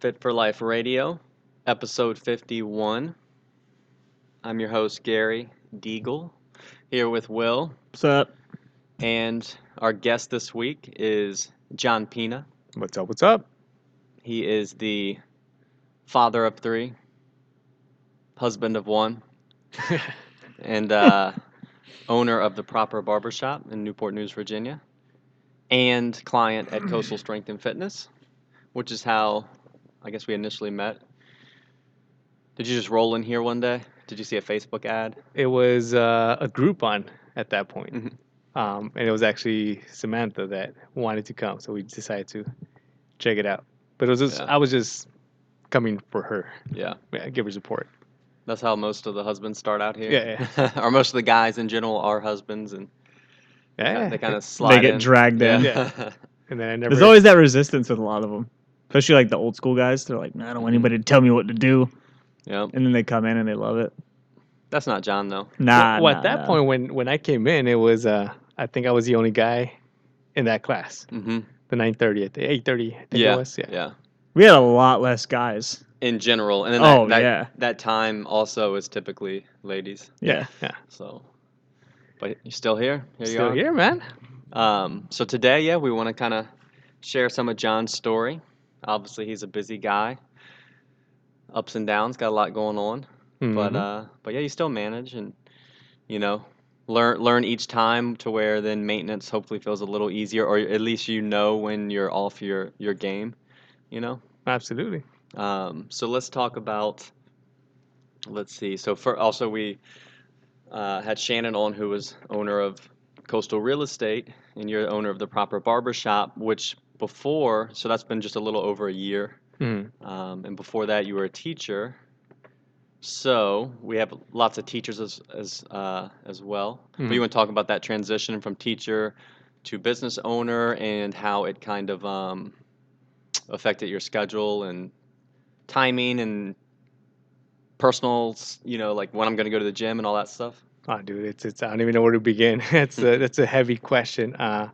Fit for Life Radio, episode 51. I'm your host, Gary Deagle, here with Will. What's up? And our guest this week is John Pina. What's up? What's up? He is the father of three, husband of one, and uh, owner of the Proper Barbershop in Newport News, Virginia, and client at Coastal Strength and Fitness, which is how I guess we initially met. Did you just roll in here one day? Did you see a Facebook ad? It was uh, a Groupon at that point. Mhm. Um, and it was actually Samantha that wanted to come, so we decided to check it out. But it was just, Yeah. I was just coming for her, Yeah, yeah, give her support. that's how most of the husbands start out here. Yeah, or most of the guys in general are husbands, and Yeah, they kind of slide they get in. dragged in. Yeah. and then I never. There's always that resistance with a lot of them, especially like the old school guys. They're like, "Nah, I don't want anybody to tell me what to do, yep. and then they come in and they love it. That's not John though. Nah, well, nah, at that nah. point when when I came in, it was uh, I think I was the only guy in that class, hmm the 9:30 at the 8:30. I think Yeah. it was. Yeah. Yeah. we had a lot less guys. In general, and then that, Oh, that, yeah. that time also is typically ladies. Yeah, Yeah. So, but you're still here. Here you Still are. here, man. Um, so today, yeah, we want to kind of share some of John's story. Obviously, he's a busy guy. Ups and downs, got a lot going on. But Mhm. uh, but yeah, you still manage and you know learn learn each time to where then maintenance hopefully feels a little easier, or at least you know when you're off your your game. You know. absolutely. Um, so let's talk about. Let's see. So for also we uh, had Shannon on, who was owner of Coastal Real Estate, and you're the owner of the Proper Barber Shop, which before, so that's been just a little over a year, Mhm. um, and before that you were a teacher. So we have lots of teachers as as uh, as well. But Mhm. you want to talk about that transition from teacher to business owner and how it kind of um, affected your schedule and timing and personal, you know, like when I'm going to go to the gym and all that stuff. Oh, dude, it's it's. I don't even know where to begin. it's a that's a heavy question. Uh,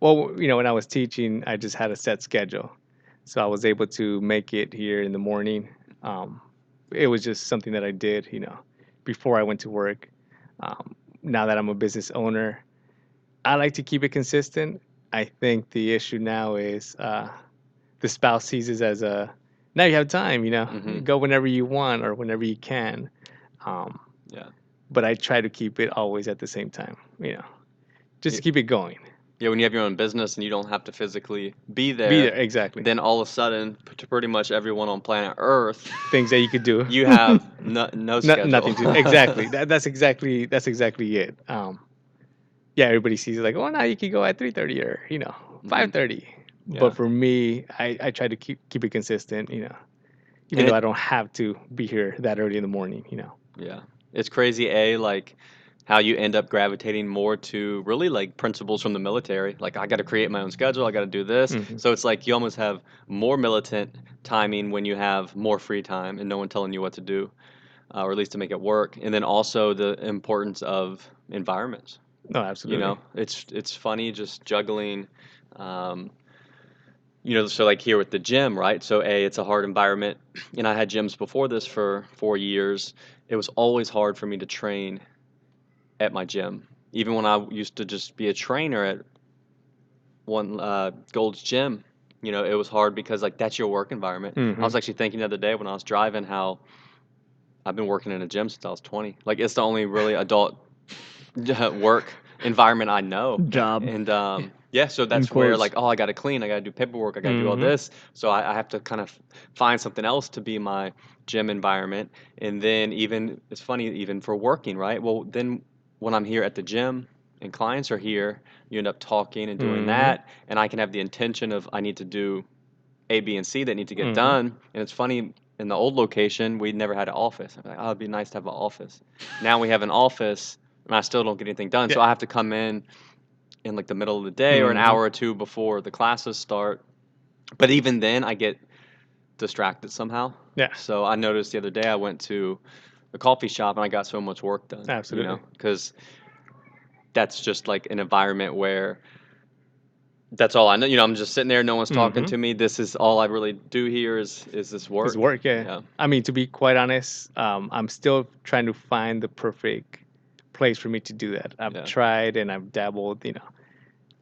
well, you know, when I was teaching, I just had a set schedule, so I was able to make it here in the morning. Um, it was just something that I did, you know, before I went to work. Um, now that I'm a business owner, I like to keep it consistent. I think the issue now is uh, the spouse sees it as a now you have time, you know, Mhm. go whenever you want or whenever you can. Um, Yeah. but I try to keep it always at the same time, you know, just to keep it going. Yeah, when you have your own business and you don't have to physically be there, Be there, exactly. then all of a sudden, p- to pretty much everyone on planet Earth, Things that you could do. you have no, no No- nothing to exactly. That, that's exactly that's exactly it. Um, yeah, everybody sees it like, oh, now you can go at three thirty or you know Mhm. five thirty. Yeah. But for me, I, I try to keep keep it consistent. You know, even And though it- I don't have to be here that early in the morning. You know. Yeah. It's crazy, A, like how you end up gravitating more to really like principles from the military. Like, I got to create my own schedule, I got to do this. Mhm. So it's like you almost have more militant timing when you have more free time and no one telling you what to do, uh, or at least to make it work. And then also the importance of environments. No, absolutely. You know, it's it's funny just juggling. Um, you know, so like here with the gym, right? So a, it's a hard environment, and I had gyms before this for four years. It was always hard for me to train at my gym, even when I used to just be a trainer at one uh, Gold's Gym. You know, it was hard because like that's your work environment. I Mhm. was actually thinking the other day when I was driving how I've been working in a gym since I was 20. Like it's the only really adult work environment I know. Job. And um, yeah, so that's where like, oh, I got to clean, I got to do paperwork, I got to do all Mhm. this. So I, I have to kind of find something else to be my gym environment. And then even it's funny, even for working, right? Well, then when I'm here at the gym and clients are here, you end up talking and doing Mhm. that, and I can have the intention of I need to do A, B, and C that need to get Mhm. done. And it's funny. In the old location, we never had an office. I'm like, oh, it'd be nice to have an office. Now we have an office, and I still don't get anything done. So I have to come in in like the middle of the day or an Mhm. hour or two before the classes start. But even then, I get distracted somehow. Yeah. So I noticed the other day I went to a coffee shop and I got so much work done. Absolutely. Because that's just like an environment where that's all I know. You know, I'm just sitting there, no one's talking Mhm. to me. This is all I really do here is is this work. It's work, yeah. Yeah. I mean, to be quite honest, um, I'm still trying to find the perfect place for me to do that. I've Yeah. tried and I've dabbled, you know,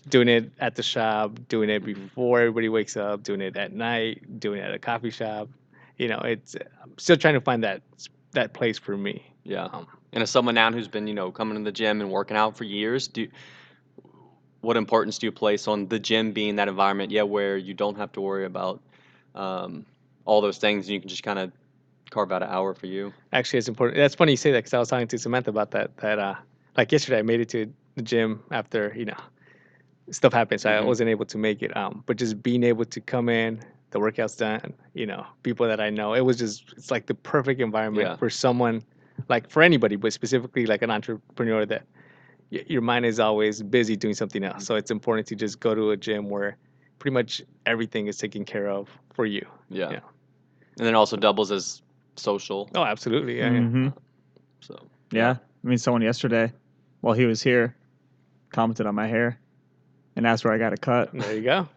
doing it at the shop, doing it Mhm. before everybody wakes up, doing it at night, doing it at a coffee shop. You know, it's I'm still trying to find that that place for me. Yeah. Um, And as someone now who's been, you know, coming to the gym and working out for years, do what importance do you place on the gym being that environment? Yeah, where you don't have to worry about um, all those things, and you can just kind of carve out an hour for you. actually, it's important. That's funny you say that because I was talking to Samantha about that. That uh, like yesterday, I made it to the gym after you know stuff happened, so I Mhm. wasn't able to make it. Um, but just being able to come in, the workouts done, you know, people that I know, it was just it's like the perfect environment Yeah. for someone, like for anybody, but specifically like an entrepreneur that y- your mind is always busy doing something else. So it's important to just go to a gym where pretty much everything is taken care of for you. Yeah. Yeah. And then also doubles as social. Oh, absolutely, yeah. yeah. Mhm. So Yeah. I mean, someone yesterday, while he was here, commented on my hair and asked where I got a cut. There you go.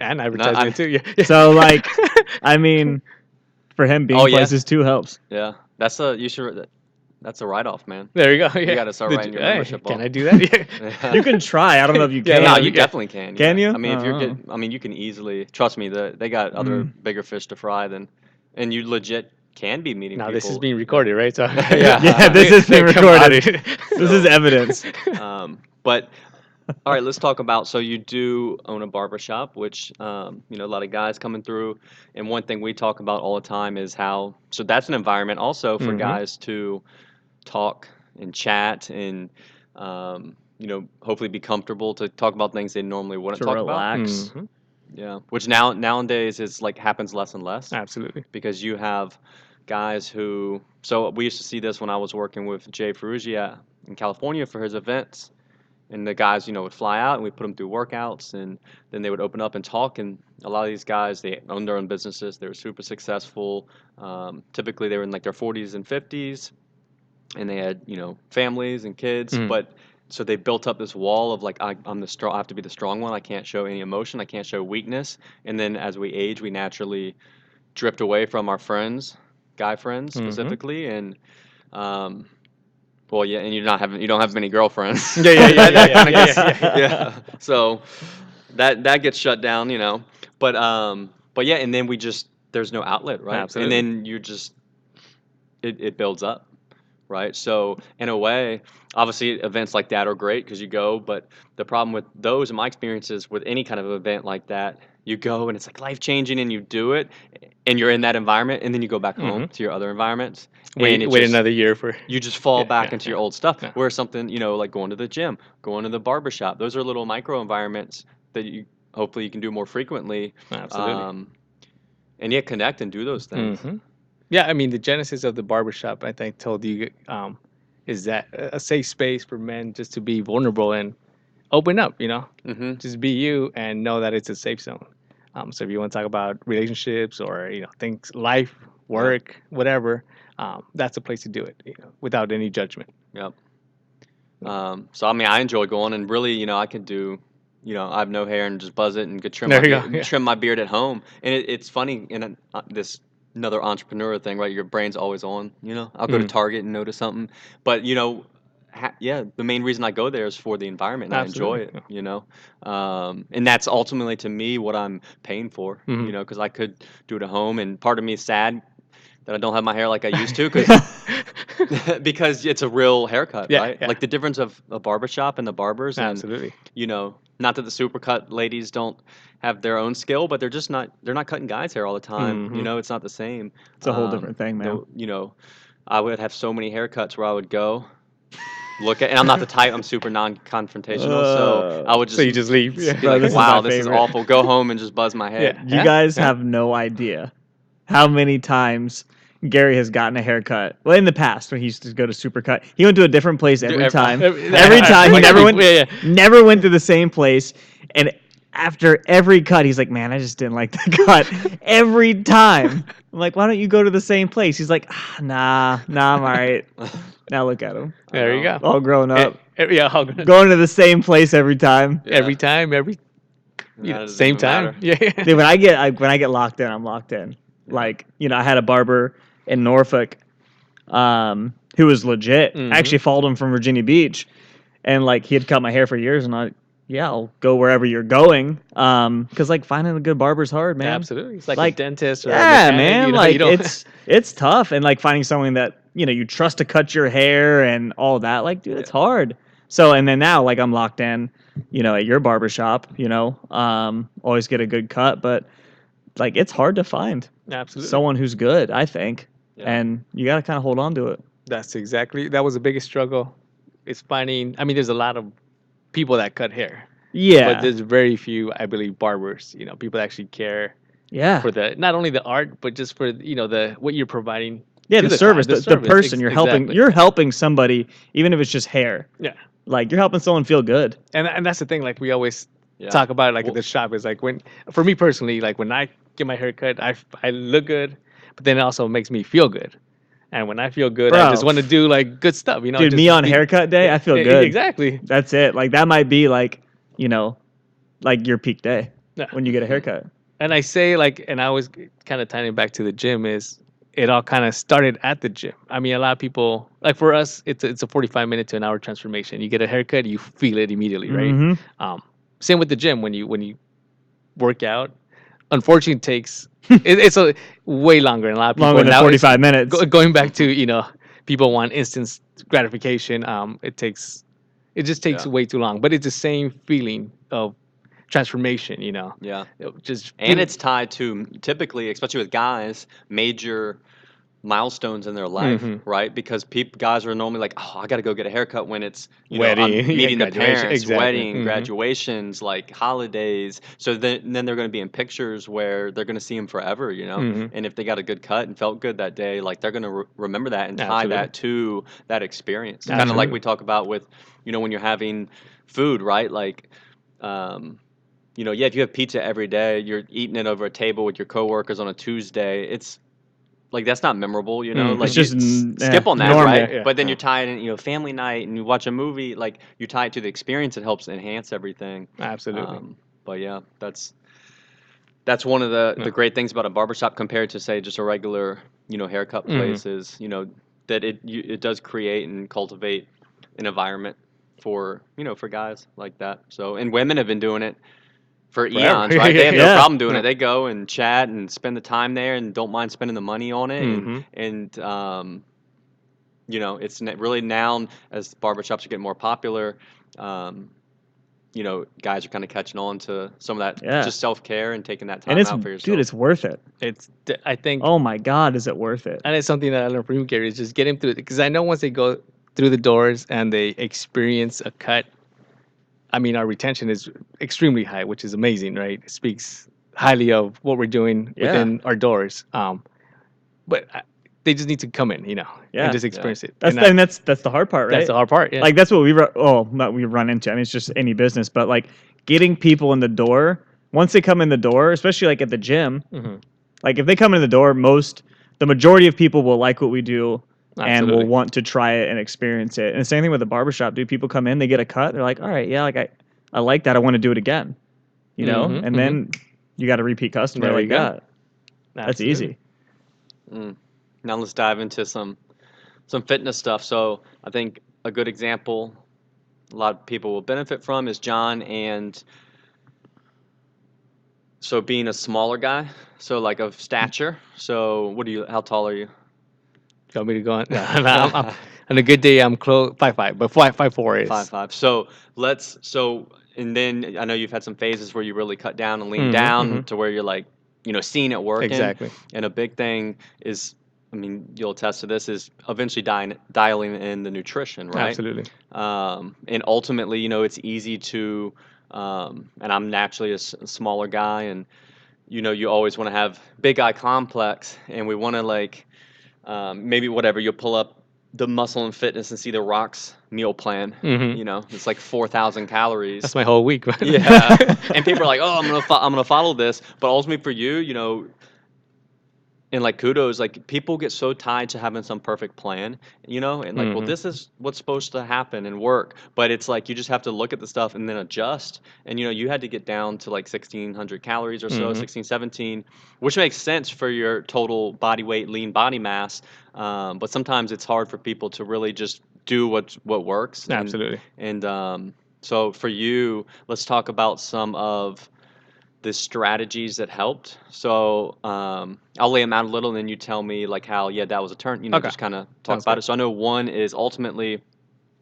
And advertising I- it too. Yeah. So, like, I mean, for him being Oh, yeah. places too helps. yeah, that's a you should. That's a write off, man. there you go. Yeah. gotta start Did writing you- your hey, membership Can off. I do that? Yeah. You can try. I don't know if you Yeah, can. no, yeah. you definitely can. Can you? I mean, if you're getting, I mean, you can easily trust me. The, they got other Mm. bigger fish to fry than, and you legit can be meeting Now people. this is being recorded, right? So Yeah. Yeah, this is being recorded. here. This is evidence. um, but all right, let's talk about. So you do own a barber shop, which um, you know a lot of guys coming through, and one thing we talk about all the time is how. So that's an environment also for Mhm. guys to talk and chat and. Um, you know, hopefully be comfortable to talk about things they normally wouldn't To talk relax. About. Yeah, which now nowadays is like happens less and less Absolutely. because you have guys who so we used to see this when I was working with Jay Ferruggia in California for his events and the guys you know would fly out and we put them through workouts and then they would open up and talk. And a lot of these guys they owned their own businesses. They were super successful. Um, typically they were in like their 40s and 50s and they had you know families and kids. Mhm. but so they built up this wall of like I, I'm the strong I have to be the strong one. I can't show any emotion. I can't show weakness. And then as we age we naturally drift away from our friends guy friends Mhm. specifically. And um well yeah and you're not having you don't have many girlfriends Yeah, yeah, yeah, yeah, yeah, yeah, yeah. yeah. so that that gets shut down you know but um but yeah and then we just there's no outlet right Absolutely. and then you just it, it builds up right so in a way obviously events like that are great because you go but the problem with those in my experiences with any kind of event like that you go and it's like life changing and you do it and you're in that environment and then you go back home to your other environments Wait, wait just- another year for. you just fall Yeah, back yeah, into yeah. your old stuff where something you know like going to the gym going to the barber shop those are little micro environments that you hopefully you can do more frequently Absolutely. um, and yet connect and do those things Mhm. Yeah, I mean the genesis of the barbershop, I think, told you um, is that a safe space for men just to be vulnerable and open up. You know, hmm just be you and know that it's a safe zone. Um, so if you want to talk about relationships or you know things, life, work, whatever, um, that's a place to do it. You know, without any judgment. Yep. Um, so I mean, I enjoy going, and really, you know, I could do, you know, I have no hair and just buzz it and could trim There my beard, yeah. trim my beard at home. And it, it's funny in an, uh, this another entrepreneur thing, right? Your brain's always on. You know, I'll go to Mhm. Target and notice something, but you know. Ha- yeah, the main reason I go there is for the environment. I enjoy it, you know, um, and that's ultimately to me what I'm paying for, Mhm. you know, because I could do it at home, and part of me is sad that I don't have my hair like I used to, because because it's a real haircut, Yeah, right? yeah. Like the difference of a barbershop and the barbers, and Absolutely. you know, not that the supercut ladies don't have their own skill, but they're just not they're not cutting guys' hair all the time. You Mhm. know, it's not the same. It's a whole Um, different thing, man. you know, I would have so many haircuts where I would go look at, and I'm not the type. I'm super non-confrontational, so I would just so you just leave. Yeah. Bro, like, this is wow, my this is awful. Go home and just buzz my head. Yeah. You guys yeah. have no idea how many times Gary has gotten a haircut. Well, in the past when he used to go to Supercut, he went to a different place every every- time. every- Every time he Like, never went, yeah, yeah. never went to the same place. And after every cut, he's like, "Man, I just didn't like the cut." every time, I'm like, "Why don't you go to the same place?" He's like, ah, "Nah, nah, I'm all right." Now look at him, There you go. all grown up, Eh, eh, yeah, how good. going to the same place every time. Yeah. every time, every you know, same time. Yeah, yeah. Dude, when I get I, when I get locked in, I'm locked in. Like you know, I had a barber in Norfolk, um, who was legit. Mhm. I actually followed him from Virginia Beach, and like he had cut my hair for years, and I yeah, I'll go wherever you're going, um, because like finding a good barber's hard, man. Absolutely, it's like, Like, a dentist or a Yeah, mechanic, man. you know, like you don't- it's it's tough, and like finding someone that you know you trust to cut your hair and all that. Like, dude, it's hard. So, and then now, like, I'm locked in, you know, at your barber shop. You know, um, always get a good cut, but like, it's hard to find absolutely. someone who's good. I think, Yeah. and you got to kind of hold on to it. That's exactly that was the biggest struggle. Is finding. I mean, there's a lot of people that cut hair, Yeah, but there's very few, I believe, barbers. You know, people that actually care yeah, for the not only the art, but just for you know the what you're providing. Yeah. The, the service, client, the, the the service, person ex- you're helping. exactly. You're helping somebody, even if it's just hair. Yeah, Like you're helping someone feel good. and and that's the thing. Like we always Yeah. talk about it, like Well- at the shop is like when for me personally, like when I get my hair cut, I look good, but then it also makes me feel good. And when I feel good, I just want to do like good stuff, you know. Dude, me on be- haircut day, I feel good. Exactly. That's it. Like that might be like, you know, like your peak day Yeah. when you get a haircut. And I say like, and I was kind of tying it back to the gym is it all kind of started at the gym. I mean, a lot of people like for us, it's a, it's a 45 minute to an hour transformation. You get a haircut, you feel it immediately, right? Mhm. Um, same with the gym when you when you work out. Unfortunately, it takes it, it's a way longer. And a lot of people Longer than now 45 minutes. go, going back to you know people want instant gratification. Um, it takes it just takes Yeah. way too long. But it's the same feeling of transformation. You know, Yeah. It just And it's tied to typically, especially with guys, major milestones in their life, Mhm. right? Because peop guys are normally like, "Oh, I got to go get a haircut when it's you know, Wedding, yeah, meeting the parents, exactly. wedding, Mhm. graduations, like holidays." So then, then they're going to be in pictures where they're going to see him forever, you know. Mhm. And if they got a good cut and felt good that day, like they're going to re- remember that and tie Absolutely. that to that experience. Kind of like we talk about with, you know, when you're having food, right? Like. Um, you know, yeah, if you have pizza every day, you're eating it over a table with your coworkers on a Tuesday. It's like that's not memorable, you know. Mm. Like It's just n- skip yeah, on that, normal. right? Yeah, but then yeah. you're tied in, you know, family night and you watch a movie. Like you tie it to the experience. It helps enhance everything. absolutely. Um, but yeah, that's that's one of the the great things about a barbershop compared to say just a regular, you know, haircut Mhm. place is, you know, that it you, it does create and cultivate an environment for you know for guys like that. So and women have been doing it for eons, right? They have no problem doing Yeah. it. They go and chat and spend the time there and don't mind spending the money on it. Mhm. And, and um, you know, it's really now as barbershops are getting more popular. Um, you know, guys are kind of catching on to some of that Yeah. just self care and taking that time And it's, out for yourself. dude, it's worth it. It's d- I think, Oh my God, is it worth it? and it's something that I learned from you, Gary, is just get him through it because I know once they go through the doors and they experience a cut, I mean, our retention is extremely high, which is amazing, right? It speaks highly of what we're doing Yeah. within our doors. Um, but I, they just need to come in, you know, Yeah. and just Yeah. experience it. That's and I- and that's that's the hard part, right? that's the hard part. Yeah. Like that's what we ru- oh not we run into. I mean, it's just any business, but like getting people in the door. Once they come in the door, especially like at the gym, Mhm. like if they come in the door, most the majority of people will like what we do and will want to try it and experience it. And the same thing with the barbershop, dude. People come in, they get a cut, they're like, all right, yeah, like I, I like that. I want to do it again. You know? Mhm, and then you got a repeat customer There you like go. that. That's easy. Mm. Now let's dive into some some fitness stuff. So I think a good example a lot of people will benefit from is John and so being a smaller guy, so like of stature. So what do you how tall are you? Want me to go on? No, I'm, I'm- on a good day, I'm close five five, but five five four is Five five. So let's so and then I know you've had some phases where you really cut down and lean Mhm, down mhm. to where you're like, you know, seeing it working. exactly. And a big thing is, I mean, you'll attest to this, is eventually dialing, dialing in the nutrition, right? Absolutely. Um, and ultimately, you know, it's easy to, um, and I'm naturally a, s- a smaller guy, and you know, you always want to have big eye complex, and we want to like um, maybe whatever you'll pull up the Muscle and Fitness and see the Rocks meal plan. Mhm. You know, it's like four thousand calories. That's my whole week. man. yeah, and people are like, "Oh, I'm gonna fo- I'm gonna follow this," but ultimately for you, you know, and like kudos, like people get so tied to having some perfect plan, you know, and like, well, Mhm. this is what's supposed to happen and work, but it's like you just have to look at the stuff and then adjust. And you know, you had to get down to like 1600 calories or so, Mhm. 16, 17, which makes sense for your total body weight, lean body mass. Um, but sometimes it's hard for people to really just do what what works. and- Absolutely. and um, so for you, let's talk about some of the strategies that helped. So um, I'll lay them out a little, and then you tell me like how yeah that was a turn. You know, Okay. just kind of talk Sounds about good. it. So I know one is ultimately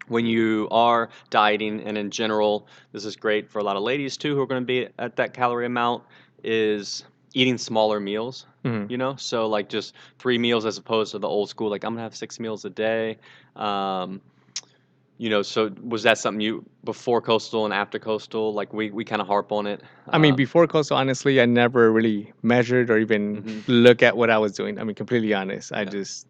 when you are dieting, and in general, this is great for a lot of ladies too who are going to be at that calorie amount. Is eating smaller meals Mhm. you know so like just three meals as opposed to the old school like i'm gonna have six meals a day um, you know so was that something you before coastal and after coastal like we, we kind of harp on it I mean, Um, before Coastal, honestly, I never really measured or even Mhm. look at what I was doing. I mean, completely honest. I Yeah. just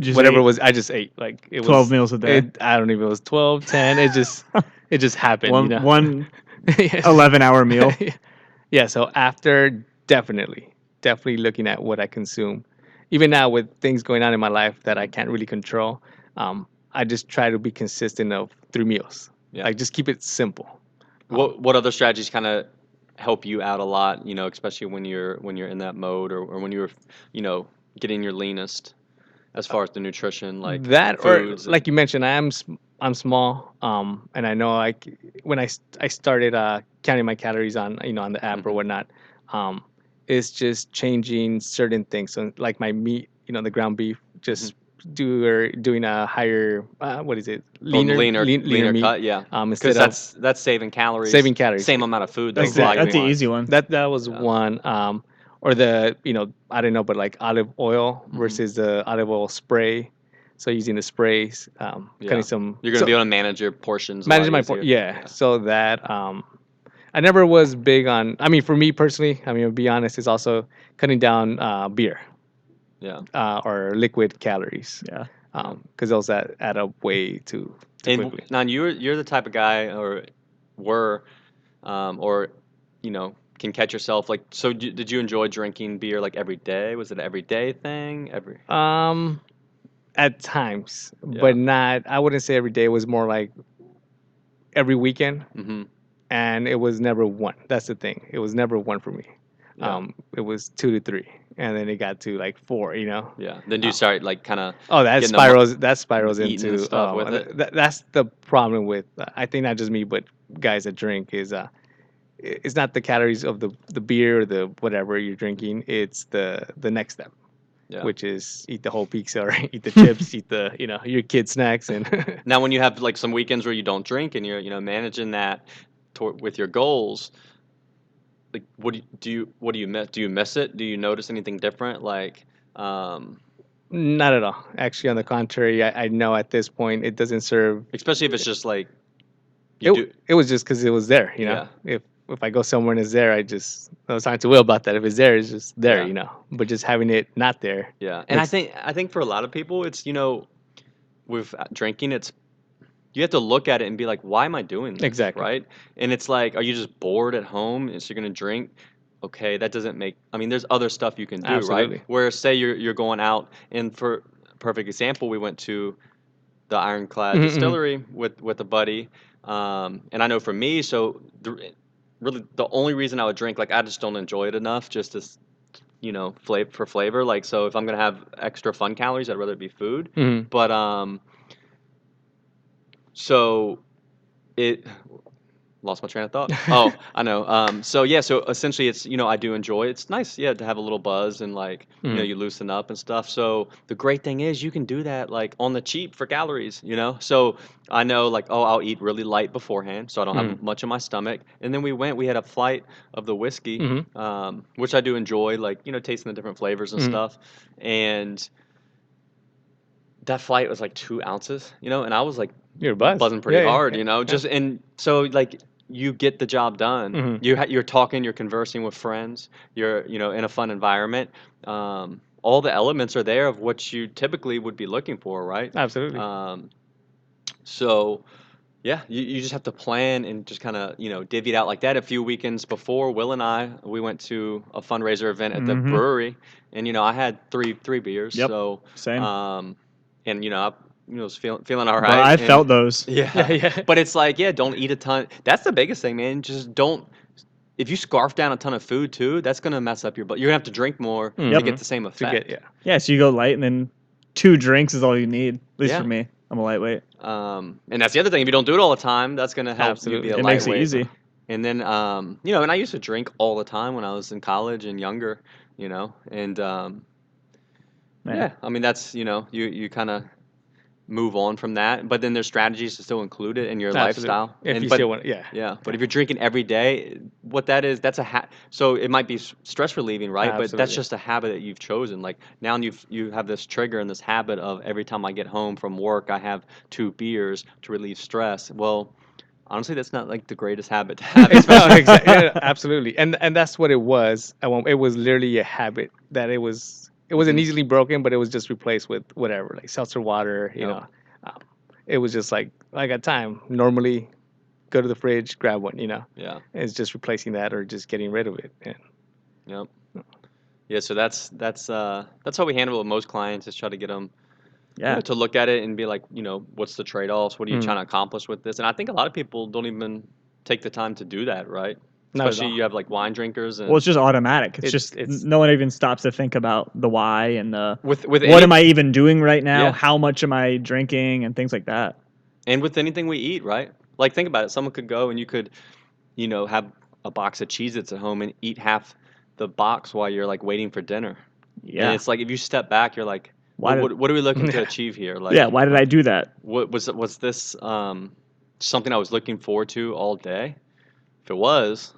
Just whatever ate was, I just ate. Like it 12 was meals a day. It, I don't even know if it was 12, 10. It just it just happened. one you know? one Yeah. 11 hour meal. yeah. So after, definitely, definitely looking at what I consume. Even now with things going on in my life that I can't really control, um, I just try to be consistent of three meals. Yeah. Like just keep it simple. what what other strategies kind of help you out a lot you know especially when you're when you're in that mode or, or when you're you know getting your leanest as far as the nutrition like that or like you mentioned i am i'm small um and i know like when i i started uh counting my calories on you know on the app or Mhm. whatnot um it's just changing certain things so like my meat you know the ground beef just do or doing a higher uh, what is it leaner leaner lean- leaner meat cut yeah um because instead of that's that's saving calories saving calories same amount of food though That's, the, Exactly. that's the easy one. that that was Yeah. one um or the you know i don't know but like olive oil Mhm. versus the olive oil spray so using the sprays um Yeah. cutting some you're gonna so- be able to manage your portions manage my por- easier. yeah, so that um i never was big on i mean for me personally i mean to be honest it's also cutting down uh beer yeah uh or liquid calories Yeah. um because those add, add up way too, too And quickly now you're you're the type of guy, or were, um, or you know, can catch yourself like. So d- did you enjoy drinking beer like every day? Was it an everyday thing? Every um at times Yeah. but not i wouldn't say every day it was more like every weekend hmm and it was never one that's the thing it was never one for me yeah, um it was two to three and then it got to like four you know yeah. Then do you start like kind of Oh, that spirals. That spirals into stuff um, with th- it. th- that's the problem with. Uh, I think not just me, but guys that drink is. Uh, it's not the calories of the the beer or the whatever you're drinking. It's the the next step, yeah. which is eat the whole pizza or eat the chips, eat the you know your kid snacks and. Now, when you have like some weekends where you don't drink and you're you know managing that tor- with your goals, like what do you, do you what do you miss? Do you miss it? Do you notice anything different? Like, um, not at all. Actually, on the contrary, I, I know at this point it doesn't serve. especially if it's just like you It, do. it was just because it was there. You know, Yeah. if if I go somewhere and it's there, I just I was talking to Will about that. If it's there, it's just there. Yeah. You know, but just having it not there. Yeah, and I think I think for a lot of people, it's you know, with drinking, it's you have to look at it and be like, why am I doing this? Exactly. Right, and it's like, are you just bored at home and so you're gonna drink? Okay, that doesn't make. I mean, there's other stuff you can do, Absolutely. right? Where say you're you're going out, and for perfect example, we went to the Ironclad Mhm, mhm. Distillery with with a buddy, um, and I know for me, so the, really the only reason I would drink, like I just don't enjoy it enough, just to you know, flavor for flavor. Like, so if I'm gonna have extra fun calories, I'd rather it be food. Mhm. But um, so it lost my train of thought. Oh, I know. Um, so yeah, so essentially, it's you know, I do enjoy. It's nice, yeah, to have a little buzz and like you know, Mhm. you loosen up and stuff. So the great thing is you can do that like on the cheap for calories. You know, so I know like oh, I'll eat really light beforehand, so I don't have Mhm. much in my stomach. And then we went. We had a flight of the whiskey Mhm. um, which I do enjoy, like you know, tasting the different flavors and Mhm. stuff. And that flight was like two ounces, you know, and I was like You're buzzed. buzzing pretty Yeah, hard, yeah, you know, yeah. just and so like you get the job done. Mhm. You ha- you're talking, you're conversing with friends, you're you know in a fun environment, um, all the elements are there of what you typically would be looking for, right? Absolutely. Um, so, yeah, you, you just have to plan and just kind of, you know, divvy it out like that. A few weekends before, Will and I, we went to a fundraiser event at the Mhm. brewery, and you know, I had three three beers. Yep. So, Same. um, and you know, I you know, was feeling feeling all But right. I and- felt those. yeah, Yeah, yeah. But it's like, yeah, don't eat a ton. That's the biggest thing, man. Just don't. If you scarf down a ton of food too, that's gonna mess up your butt. You're gonna have to drink more to get the same to effect. get yeah. Yeah, so you go light, and then two drinks is all you need. At least Yeah. for me, I'm a lightweight. Um, and that's the other thing. If you don't do it all the time, that's gonna help Absolutely. you be a It makes it easy. And then, um, you know, and I used to drink all the time when I was in college and younger, you know, and um, Man. yeah, I mean that's you know you you kind of move on from that, but then there's strategies to still include it in your Absolutely. lifestyle. If and, you but, still want, yeah. yeah, but if you're drinking every day, what that is, that's a ha- so it might be stress relieving, right? Absolutely. But that's just a habit that you've chosen. Like now you've you have this trigger and this habit of every time I get home from work, I have two beers to relieve stress. Well, honestly, that's not like the greatest habit to have. no, exactly. Yeah, absolutely. And and that's what it was. It was literally a habit that it was. It wasn't Mhm. easily broken, but it was just replaced with whatever, like seltzer water. You know, um, it was just like I got time. Normally, go to the fridge, grab one. You know, yeah. it's just replacing that or just getting rid of it. And Yep. Yeah, so that's that's uh that's how we handle it with most clients is try to get them Yeah. to look at it and be like, you know, what's the trade-offs? What are you Mm. trying to accomplish with this? And I think a lot of people don't even take the time to do that, right? Not Especially you have like wine drinkers and Well, it's just automatic. It's, It's- just it's- no one even stops to think about the why and the with with what any- am I even doing right now? Yeah. How much am I drinking and things like that. and with anything we eat, right? Like think about it. Someone could go and you could, you know, have a box of Cheez-Its at home and eat half the box while you're like waiting for dinner. And Yeah. it's like if you step back, you're like, Why what, did- what, what are we looking to achieve here? Like yeah. Why did I do that? what was was this um, something I was looking forward to all day? If it was,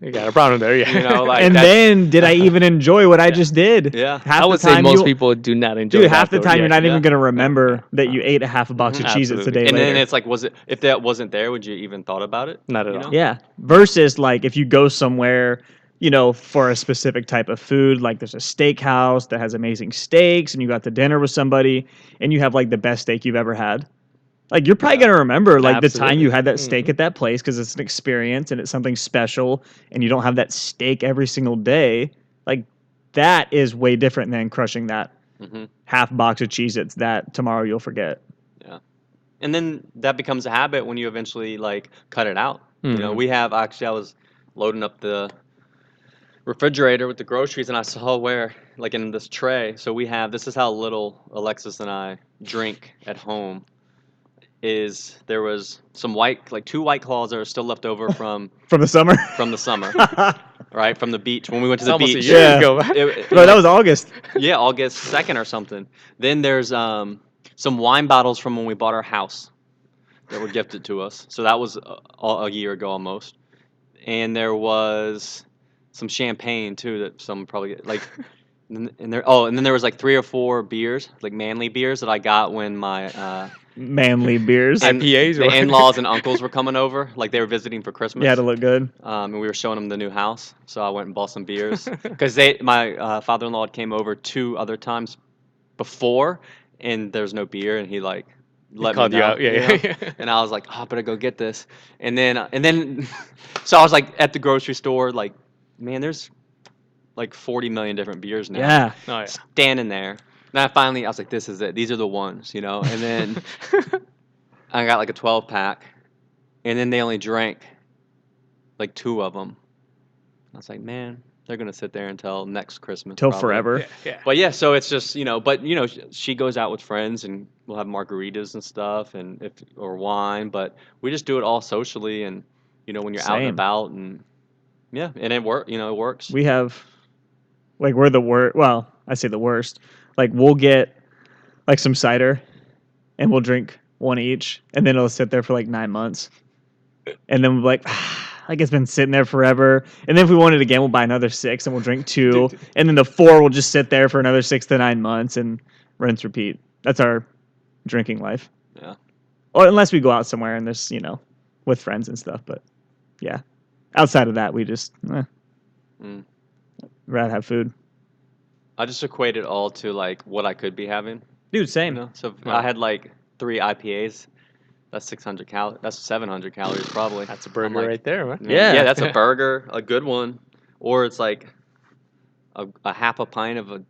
you got a problem there. Yeah. you know, like and then did I even enjoy what I just did? yeah, Half I would the say most people do not enjoy. Dude, half the time you're not Yeah. even gonna remember that you ate a half a box of mm-hmm. Cheez-Its a day and later. then it's like, was it if that wasn't there, would you even thought about it? Not at all. know? Yeah. Versus like if you go somewhere, you know, for a specific type of food, like there's a steakhouse that has amazing steaks and you got to dinner with somebody and you have like the best steak you've ever had. Like you're probably Yeah. gonna remember like the time you had that steak Mhm. at that place because it's an experience and it's something special and you don't have that steak every single day. Like that is way different than crushing that hmm half box of Cheez-Its that tomorrow you'll forget. Yeah, and then that becomes a habit when you eventually like cut it out. You know, Mhm. we have actually I was loading up the refrigerator with the groceries and I saw where like in this tray. So we have this is how little Alexis and I drink at home. Is there was some white like two white claws that are still left over from From the summer. from the summer, right? From the beach when we went to It's the almost a beach. year Yeah. ago. It- it- Bro, that was August. yeah, August second or something. Then there's um some wine bottles from when we bought our house that were gifted to us. So that was a, a year ago almost. And there was some champagne too that some probably like. And and there, oh, and then there was like three or four beers, like manly beers that I got when my uh, Manly beers. And IPAs. the in-laws and uncles were coming over, like they were visiting for Christmas. Yeah, had to look good. um, and we were showing them the new house. So I went and bought some beers because they, my uh, father-in-law came over two other times before, and there's no beer, and he like let called me you know, out. Yeah, you know? yeah, yeah. And I was like, oh, I better go get this. And then, uh, and then, so I was like at the grocery store, like, man, there's like 40 million different beers now. Yeah. Oh, yeah. Standing there. And I finally, I was like, this is it. These are the ones, you know. And then I got like a 12 pack, and then they only drank like two of them. I was like, man, they're gonna sit there until next Christmas. Till probably." forever. yeah, yeah. But yeah, so it's just you know, but you know, she goes out with friends and we'll have margaritas and stuff, and if or wine. But we just do it all socially, and you know, when you're out and about, and yeah, and it work. You know, it works. We have, like, we're the worst. Well, I say the worst. Like, we'll get like some cider, and we'll drink one each, and then it'll sit there for like nine months, and then we're like. Like it's been sitting there forever, and then if we want it again, we'll buy another six, and we'll drink two, and then the four will just sit there for another six to nine months, and rinse repeat. That's our drinking life. Yeah. Or unless we go out somewhere and there's you know, with friends and stuff, but yeah, outside of that, we just eh, Mm. rather have food. I just equate it all to like what I could be having. Dude, You same. know, so if Right. I had like three IPAs. That's 600 calories. That's 700 calories probably. That's a I'm burger like, right there, man. Man, Yeah. yeah, that's a burger, a good one, or it's like a, a half a pint of a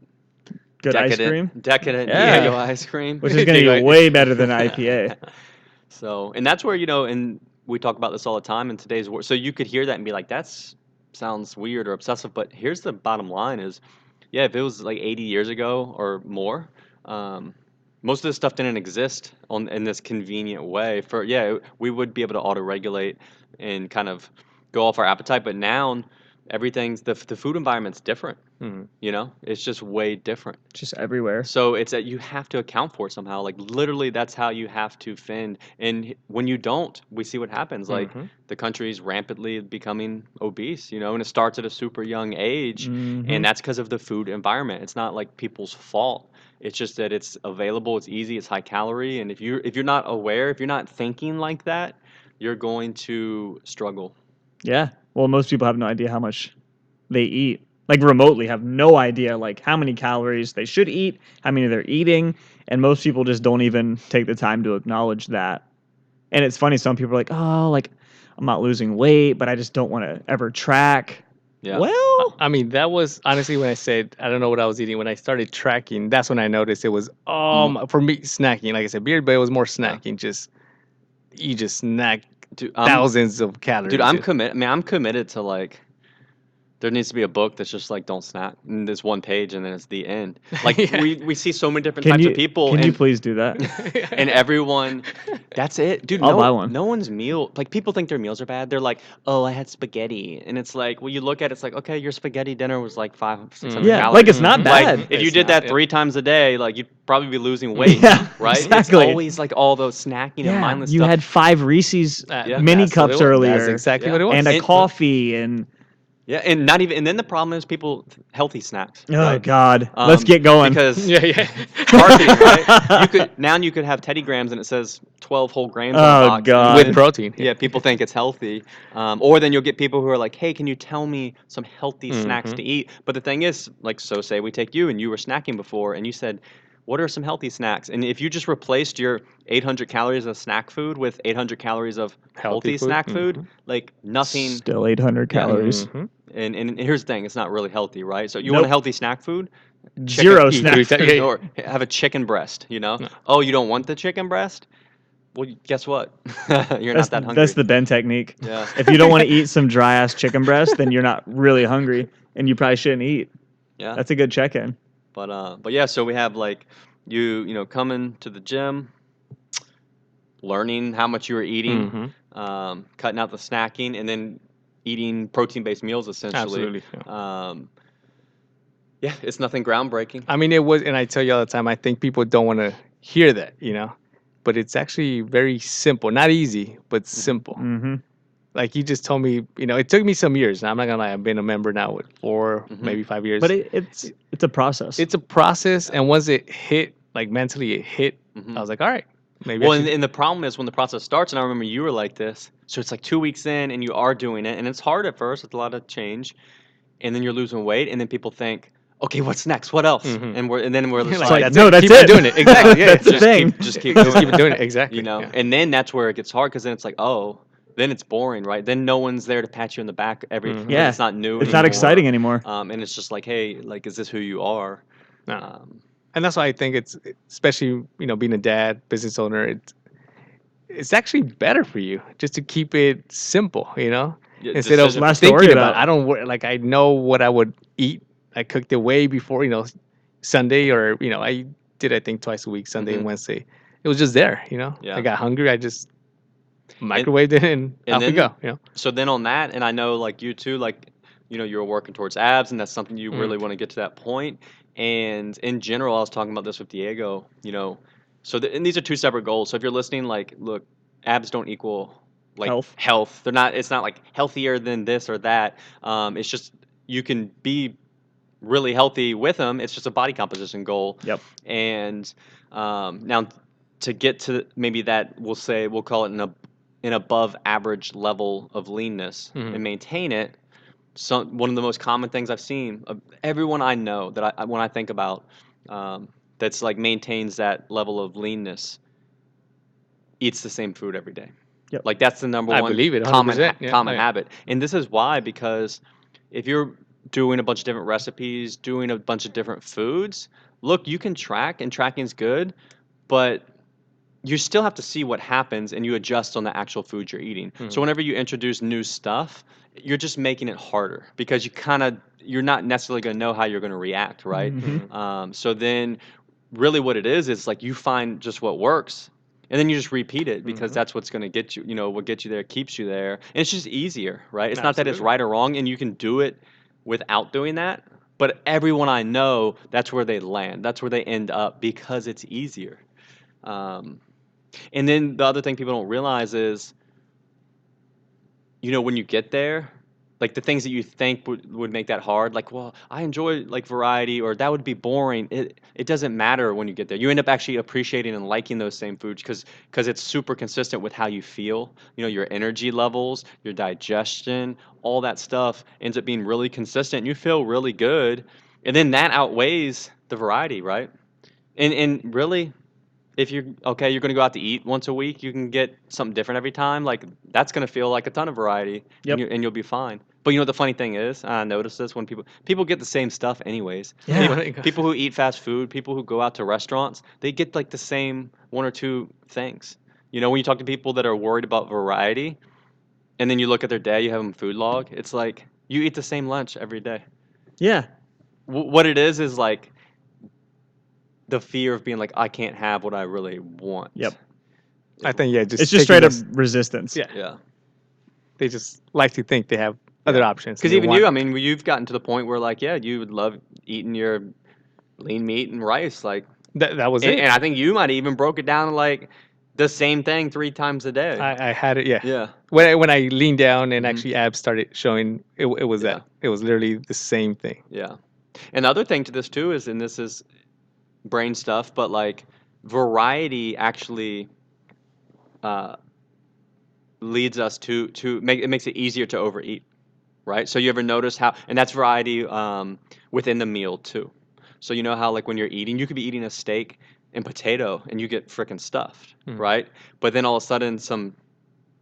Good ice decadent, cream, decadent Yeah. Diego ice cream, which is going to be way better than IPA. so, and that's where you know, and we talk about this all the time in today's world. So you could hear that and be like, "That's sounds weird or obsessive," but here's the bottom line: is yeah, if it was like 80 years ago or more. Um, most of this stuff didn't exist on in this convenient way. For yeah, we would be able to auto regulate and kind of go off our appetite, but now everything's the the food environment's different. Mhm. You know, it's just way different. Just everywhere. So it's that you have to account for it somehow. Like literally, that's how you have to fend. And when you don't, we see what happens. Like Mhm. the country's rapidly becoming obese. You know, and it starts at a super young age, Mhm. and that's because of the food environment. It's not like people's fault. It's just that it's available, it's easy, it's high calorie, and if you if you're not aware, if you're not thinking like that, you're going to struggle. Yeah. Well, most people have no idea how much they eat. Like remotely have no idea like how many calories they should eat, how many they're eating, and most people just don't even take the time to acknowledge that. And it's funny some people are like, "Oh, like I'm not losing weight, but I just don't want to ever track." Yeah. Well, I mean, that was honestly when I said I don't know what I was eating. When I started tracking, that's when I noticed it was um for me snacking. Like I said, beer, but it was more snacking. Just you just snack dude, I'm, thousands of calories. dude, I'm committed. I mean, I'm committed to like. There needs to be a book that's just like don't snack. And there's one page and then it's the end. Like Yeah. we, we see so many different can types you of people can and, you please do that? and everyone that's it. Dude, I'll no, buy one. no one's meal like people think their meals are bad. They're like, Oh, I had spaghetti and it's like well you look at it, it's like, okay, your spaghetti dinner was like five, six hundred yeah, calories. like it's not Mhm. Like, bad. if you did not, that yeah. three times a day, like you'd probably be losing weight. Yeah, right? exactly. It's always like all those snacking and yeah, mindless you stuff. had five Reese's Uh, Yeah. mini cups earlier, That's exactly Yeah. what it was. and a coffee, and yeah, and not even and then the problem is people healthy snacks. oh right? god, let's Um, get going. Because yeah, yeah. marketing, right? You could now you could have Teddy Grahams and it says 12 whole grains on Oh, the box. God. with protein. Yeah, people think it's healthy. Um, or then you'll get people who are like, "Hey, can you tell me some healthy snacks Mhm. to eat?" But the thing is, like, so say we take you and you were snacking before, and you said, "What are some healthy snacks?" And if you just replaced your 800 calories of snack food with 800 calories of healthy, Healthy food, snack food, mhm. like nothing. Still 800 Yeah. calories. Mhm. And, and here's the thing: it's not really healthy, right? So you Nope. want a healthy snack food? Zero eat snack three food. yeah, yeah. or have a chicken breast. You know? No. Oh, you don't want the chicken breast? Well, guess what? You're That's, not that hungry. that's the Ben technique. yeah. If you don't want to eat some dry ass chicken breast, then you're not really hungry, and you probably shouldn't eat. Yeah. That's a good check-in. But uh, but yeah, so we have like you you know coming to the gym, learning how much you were eating, Mhm. um, cutting out the snacking, and then eating protein-based meals essentially. Absolutely. yeah. Um, yeah, it's nothing groundbreaking. I mean, it was, and I tell you all the time, I think people don't want to hear that, you know, but it's actually very simple, not easy, but simple. hmm Like you just told me, you know, it took me some years. I'm not gonna lie, I've been a member now with 4 Mhm. maybe five years. But it, it's it's a process. it's a process, and once it hit, like mentally, it hit. Mhm. I was like, all right, maybe. Well, and, and the problem is when the process starts, and I remember you were like this. So it's like two weeks in, and you are doing it, and it's hard at first. It's a lot of change, and then you're losing weight, and then people think, "Okay, what's next? What else?" Mhm. And we're and then we're just like, like, that's no, it, that's keep it. doing it. Exactly, yeah, that's the just thing. keep, just keep just doing keep it. doing it. Exactly. you know yeah. and then that's where it gets hard because then it's like oh then it's boring right then no one's there to pat you in the back every Mhm. Yeah. it's not new it's not exciting anymore. um, and it's just like hey like is this who you are No. um, and that's why I think it's especially you know being a dad, business owner. It's it's actually better for you just to keep it simple, you know, yeah, instead of decision- Less thinking about. about. I don't like I know what I would eat. I cooked it way before you know Sunday or you know I did I think twice a week, Sunday Mhm. and Wednesday. It was just there, you know. Yeah. I got hungry. I just microwaved it and, and off we go. Know. so then on that and i know like you too like you know you're working towards abs and that's something you Mm. really want to get to that point. and in general i was talking about this with diego you know so the, and these are two separate goals so if you're listening like look abs don't equal like Health. health they're not it's not like healthier than this or that um, it's just you can be really healthy with them it's just a body composition goal Yep. and um, now to get to maybe that we'll say we'll call it an, an above average level of leanness Mhm. and maintain it some one of the most common things I've seen of everyone I know that I when I think about um, that's like maintains that level of leanness eats the same food every day. Yep. Like that's the number I one it, common ha- yeah, common yeah. habit. And this is why because if you're doing a bunch of different recipes, doing a bunch of different foods, look, you can track and tracking's good, but you still have to see what happens and you adjust on the actual food you're eating. Mhm. So whenever you introduce new stuff, you're just making it harder because you kind of you're not necessarily going to know how you're going to react, right? Mhm. Um, so then, really, what it is is like you find just what works, and then you just repeat it because Mhm. that's what's going to get you. You know, what gets you there keeps you there, and it's just easier, right? It's not that it's right or wrong, and you can do it without doing that. But everyone I know, that's where they land. That's where they end up because it's easier. Um, and then the other thing people don't realize is, you know, when you get there, like the things that you think would, would make that hard, like, well, I enjoy like variety or that would be boring. It it doesn't matter when you get there. You end up actually appreciating and liking those same foods because because it's super consistent with how you feel. You know, your energy levels, your digestion, all that stuff ends up being really consistent. You feel really good, and then that outweighs the variety, right? And and really, if you're okay, you're going to go out to eat once a week. You can get something different every time. Like that's going to feel like a ton of variety, Yep. and, you, and you'll be fine. But you know what the funny thing is? I notice this when people people get the same stuff anyways. Yeah. People, oh people who eat fast food, people who go out to restaurants, they get like the same one or two things. You know, when you talk to people that are worried about variety, and then you look at their day, you have them food log. It's like you eat the same lunch every day. Yeah. Wh- what it is is like the fear of being like I can't have what I really want. Yep. I think yeah, just It's just straight up those- resistance. Yeah. Yeah. They just like to think they have other options. Because even want- you, I mean, you've gotten to the point where like, yeah, you would love eating your lean meat and rice, like, that, that was and, it. and I think you might even broke it down to like the same thing three times a day. I, I had it. Yeah. yeah. When I, when I leaned down and Mhm. actually abs started showing, it, it was Yeah. that. It was literally the same thing. Yeah. And the other thing to this too is, and this is brain stuff, but like variety actually uh, leads us to to make it makes it easier to overeat, right? So you ever notice how, and that's variety um, within the meal too. So you know how like when you're eating, you could be eating a steak and potato, and you get freaking stuffed, Mhm. right? But then all of a sudden some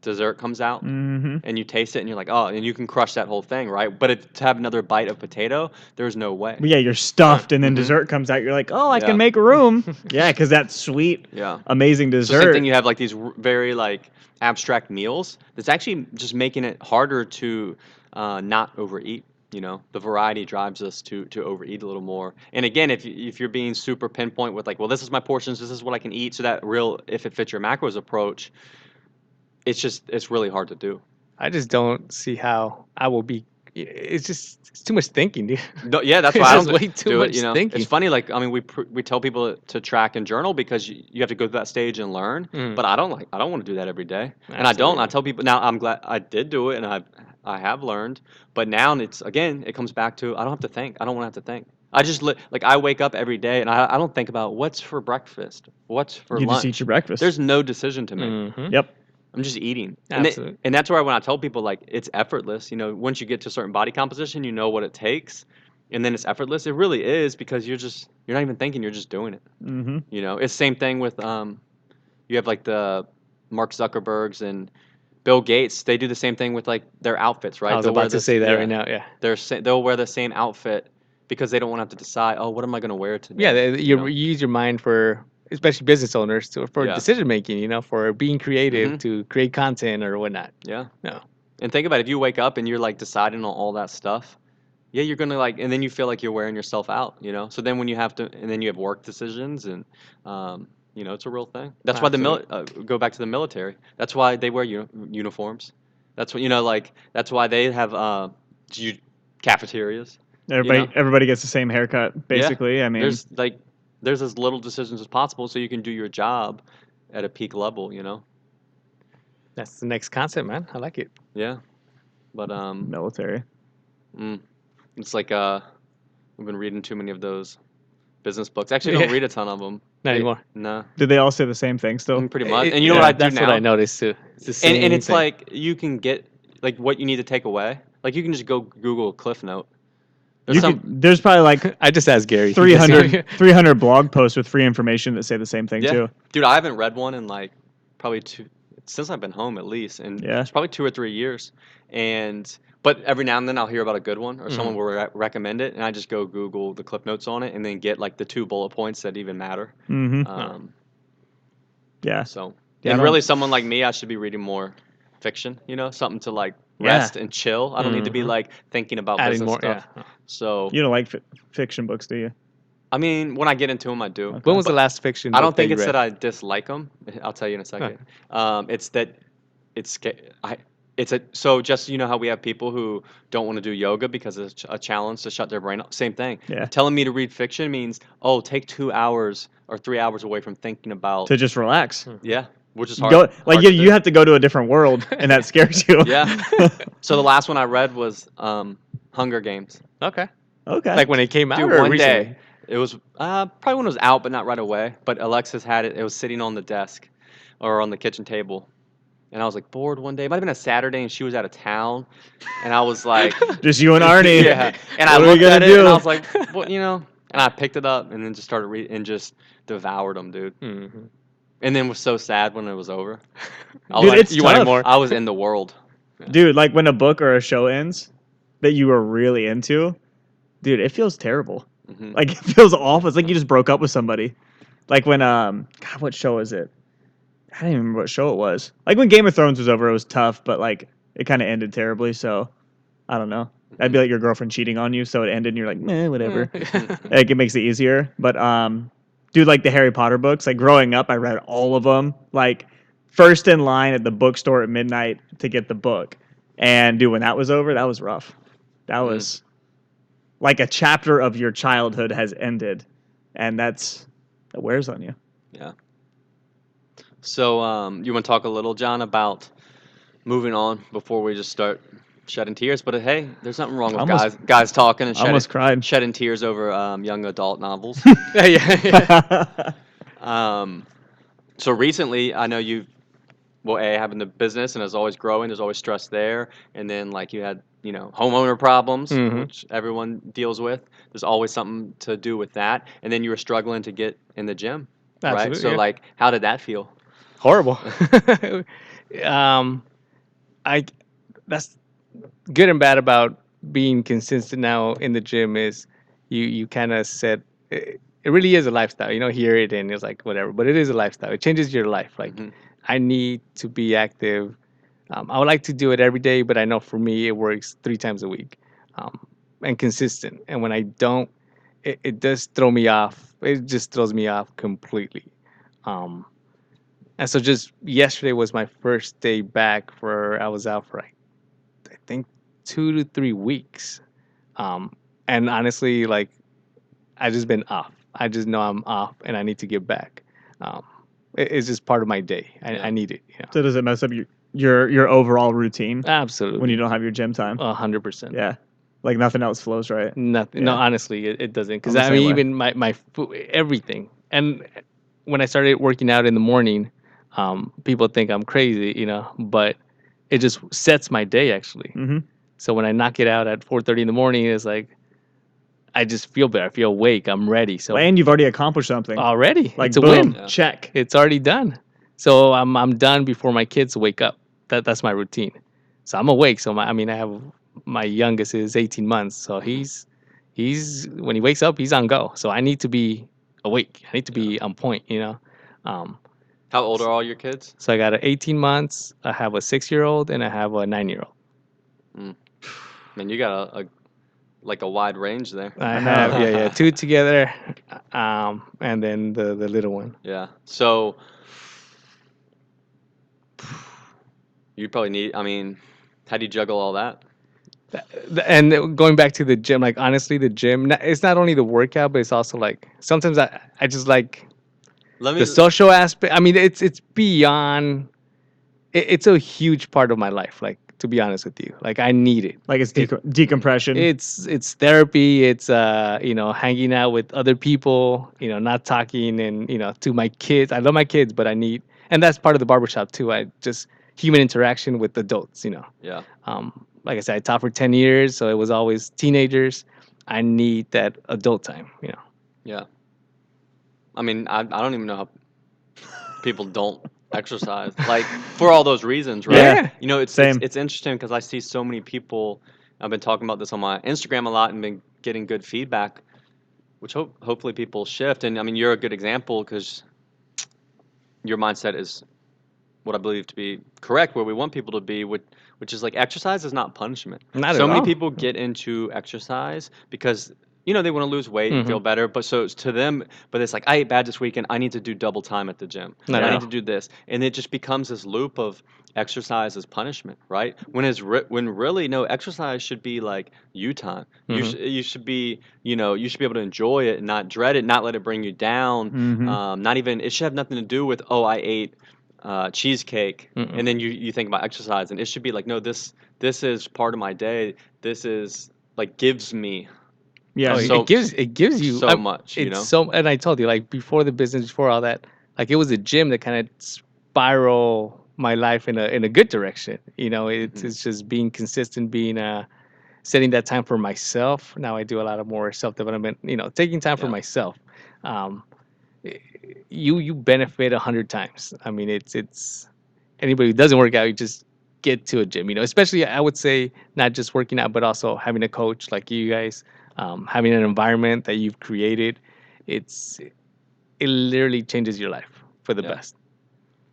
dessert comes out Mm-hmm. and you taste it and you're like, oh, and you can crush that whole thing, right? But if, to have another bite of potato, there's no way. Yeah, you're stuffed, and then Mhm. dessert comes out. You're like, oh, I Yeah. can make room. yeah, because that sweet, Yeah. amazing So same dessert. thing. You have like these r- very like abstract meals. That's actually just making it harder to uh, not overeat. You know, the variety drives us to to overeat a little more. And again, if you, if you're being super pinpoint with like, well, this is my portions, this is what I can eat, so that real if it fits your macros approach, it's just it's really hard to do. I just don't see how I will be. It's just it's too much thinking, dude. No, yeah, that's why I don't way too do much it. You know, thinking. it's funny. Like I mean, we pr- we tell people to track and journal because you, you have to go through that stage and learn. Mm. But I don't like. I don't want to do that every day, and I don't. I tell people now. I'm glad I did do it, and I I have learned. But now it's again, it comes back to I don't have to think. I don't want to have to think. I just li- like I wake up every day and I, I don't think about what's for breakfast, what's for you lunch. just eat your breakfast. There's no decision to make. Mhm. yep. I'm just eating. And, Absolutely. and that's why when I tell people like it's effortless, you know, once you get to a certain body composition, you know what it takes. And then it's effortless. It really is because you're just you're not even thinking, you're just doing it. Mm-hmm. You know, it's same thing with um you have like the Mark Zuckerbergs and Bill Gates, they do the same thing with like their outfits, right? I was They'll about to this- say that yeah, right now. Yeah. They're they'll wear the same outfit because they don't want to have to decide, oh, what am I going to wear today? Yeah, they, you, know? you use your mind for, especially business owners, to, for Yeah. decision making. You know, for being creative Mhm. to create content or whatnot. Yeah. No. And think about it, if you wake up and you're like deciding on all that stuff, yeah, you're gonna like, and then you feel like you're wearing yourself out, you know. So then when you have to, and then you have work decisions, and um, you know, it's a real thing. That's why the mil- uh, go back to the military. That's why they wear uni- uniforms. That's what you know, like that's why they have uh, u- cafeterias. Everybody, know? everybody gets the same haircut, basically. I mean, there's like there's as little decisions as possible, so you can do your job at a peak level, you know. That's the next concept, man. I like it. Yeah, but um, military. Mm. It's like uh, we've been reading too many of those business books. Actually, I don't read a ton of them. Not anymore. No, Do they all say the same thing still? pretty much. It- and you know yeah, what I do that's now? what I noticed too. It's the and, and it's thing. like you can get like what you need to take away. Like you can just go Google Cliff Note. There's You some, could, there's probably like I just asked Gary. He 300, 300 blog posts with free information that say the same thing Yeah. too. dude, I haven't read one in like probably two since I've been home at least, and Yeah. it's probably two or three years. And but every now and then I'll hear about a good one or someone Mm-hmm. will re- recommend it, and I just go Google the clip notes on it, and then get like the two bullet points that even matter. hmm Um, yeah. So, Yeah, and really, someone like me, I should be reading more fiction. You know, something to like Yeah. rest and chill. I don't need to be Mhm. like thinking about Adding business more. stuff. Yeah. So, You don't like fi- fiction books, do you? I mean, when I get into them, I do. Okay. When was the last fiction? I don't think you it's read? that I dislike them. I'll tell you in a second. Um, it's that it's I. It's a so just you know how we have people who don't want to do yoga because it's a challenge to shut their brain off. Same thing. Yeah. Telling me to read fiction means oh, take two hours or three hours away from thinking about To just relax. yeah, which is hard. Go like hard you, you have to go to a different world, and that scares you. Yeah. So the last one I read was um, Hunger Games. Okay. okay. Like when it came out, Dude, or one recently? day it was uh, probably when it was out, but not right away. But Alexis had it. It was sitting on the desk or on the kitchen table, and I was like bored one day. It might have been a Saturday, and she was out of town, and I was like, just you and Arnie. yeah. And I What are we looked at gonna it, and I was like, what, you know. And I picked it up and then just started reading and just devoured them, dude. Mhm. And then was so sad when it was over. I Dude, like, it's you wanted tough. more? I was in the world. Dude, like when a book or a show ends that you were really into, dude, it feels terrible. Mhm. Like it feels awful. It's like you just broke up with somebody. Like when um God, what show is it? I don't even remember what show it was. Like when Game of Thrones was over, it was tough, but like it kind of ended terribly. So I don't know. That'd be like your girlfriend cheating on you, so it ended, and you're like, meh, whatever. like it makes it easier. But um, dude, like the Harry Potter books. Like growing up, I read all of them. Like first in line at the bookstore at midnight to get the book. And dude, when that was over, that was rough. That Mm. was like a chapter of your childhood has ended, and that's that wears on you. Yeah. So, um, you want to talk a little, John, about moving on before we just start shedding tears? But uh, hey, there's nothing wrong with Almost- guys guys talking and shedding, shedding tears over um, young adult novels. yeah, yeah. um, so recently, I know you've well, a having the business and is always growing. There's always stress there, and then like you had you know homeowner problems, Mhm. which everyone deals with. There's always something to do with that, and then you were struggling to get in the gym, right? So yeah. like, how did that feel? horrible. um, I that's good and bad about being consistent now in the gym is you you kind of set it, it really is a lifestyle. You don't hear it and it's like whatever, but it is a lifestyle. It changes your life. Like Mhm. I need to be active. Um, I would like to do it every day, but I know for me it works three times a week, um, and consistent. And when I don't, it, it does throw me off. It just throws me off completely. Um, and so just yesterday was my first day back for I was out for like I think two to three weeks. Um, and honestly, like I just been off. I just know I'm off and I need to get back. Um, it- it's just part of my day. I, Yeah. I need it. You know? so does it mess up your your your overall routine Absolutely. when you don't have your gym time? A hundred percent. Yeah, like nothing else flows right. Nothing. No, honestly, it, it doesn't. Because I mean, way. even my my food, everything. And when I started working out in the morning, um, people think I'm crazy, you know, but it just sets my day actually. hmm So when I knock it out at 4:30 in the morning, it's like I just feel better. I feel awake. I'm ready. So and you've already accomplished something. already, like it's a boom, win. Check. It's already done. So I'm I'm done before my kids wake up. That that's my routine. So I'm awake. So my I mean I have my youngest is 18 months. So he's he's when he wakes up he's on go. So I need to be awake. I need to be on point. You know. Um, How old are all your kids? so I got an 18 months. I have a six year old and I have a nine year old. I mean, you got a, a like a wide range there. I have yeah yeah two together, um, and then the the little one. Yeah. So you probably need. I mean, how do you juggle all that? And going back to the gym like honestly the gym it's not only the workout but it's also like sometimes i, I just like Let me. the social aspect i mean it's it's beyond it, it's a huge part of my life like to be honest with you like i need it Like it's It- decompression. it's it's therapy it's uh you know hanging out with other people you know not talking and you know to my kids i love my kids but i need and that's part of the barbershop too i just human interaction with adults you know yeah. um like I said, I taught for ten years, so it was always teenagers. I need that adult time, you know. Yeah. I mean, I, I don't even know how people don't exercise. Like for all those reasons, right? Yeah. You know, it's Same. it's, it's interesting because I see so many people. I've been talking about this on my Instagram a lot and been getting good feedback, which hope hopefully people shift. And I mean, you're a good example because your mindset is what I believe to be correct, where we want people to be, which which is like exercise is not punishment. Not so many all. people get into exercise because you know they want to lose weight and feel better but so it's to them but it's like i ate bad this weekend i need to do double time at the gym. Not i need to do this. And it just becomes this loop of exercise as punishment right? When it's re- when really no exercise should be like you time. You, Mhm. sh- you should be you know you should be able to enjoy it and not dread it not let it bring you down. Mhm. um, not even it should have nothing to do with oh i ate uh, cheesecake Mm-mm. and then you, you think about exercise and it should be like no this this is part of my day. This is like gives me Yeah. Oh, so- it gives it gives you so I- much you it's know? so and I told you like before the business before all that like it was a gym that kind of spiral my life in a in a good direction you know? It's Mhm. it's just being consistent being uh setting that time for myself. Now I do a lot of more self development you know taking time for myself. Um you you benefit a hundred times. I mean it's it's anybody who doesn't work out you just get to a gym you know? Especially I would say not just working out but also having a coach like you guys um, having an environment that you've created it's it literally changes your life for the Yeah. best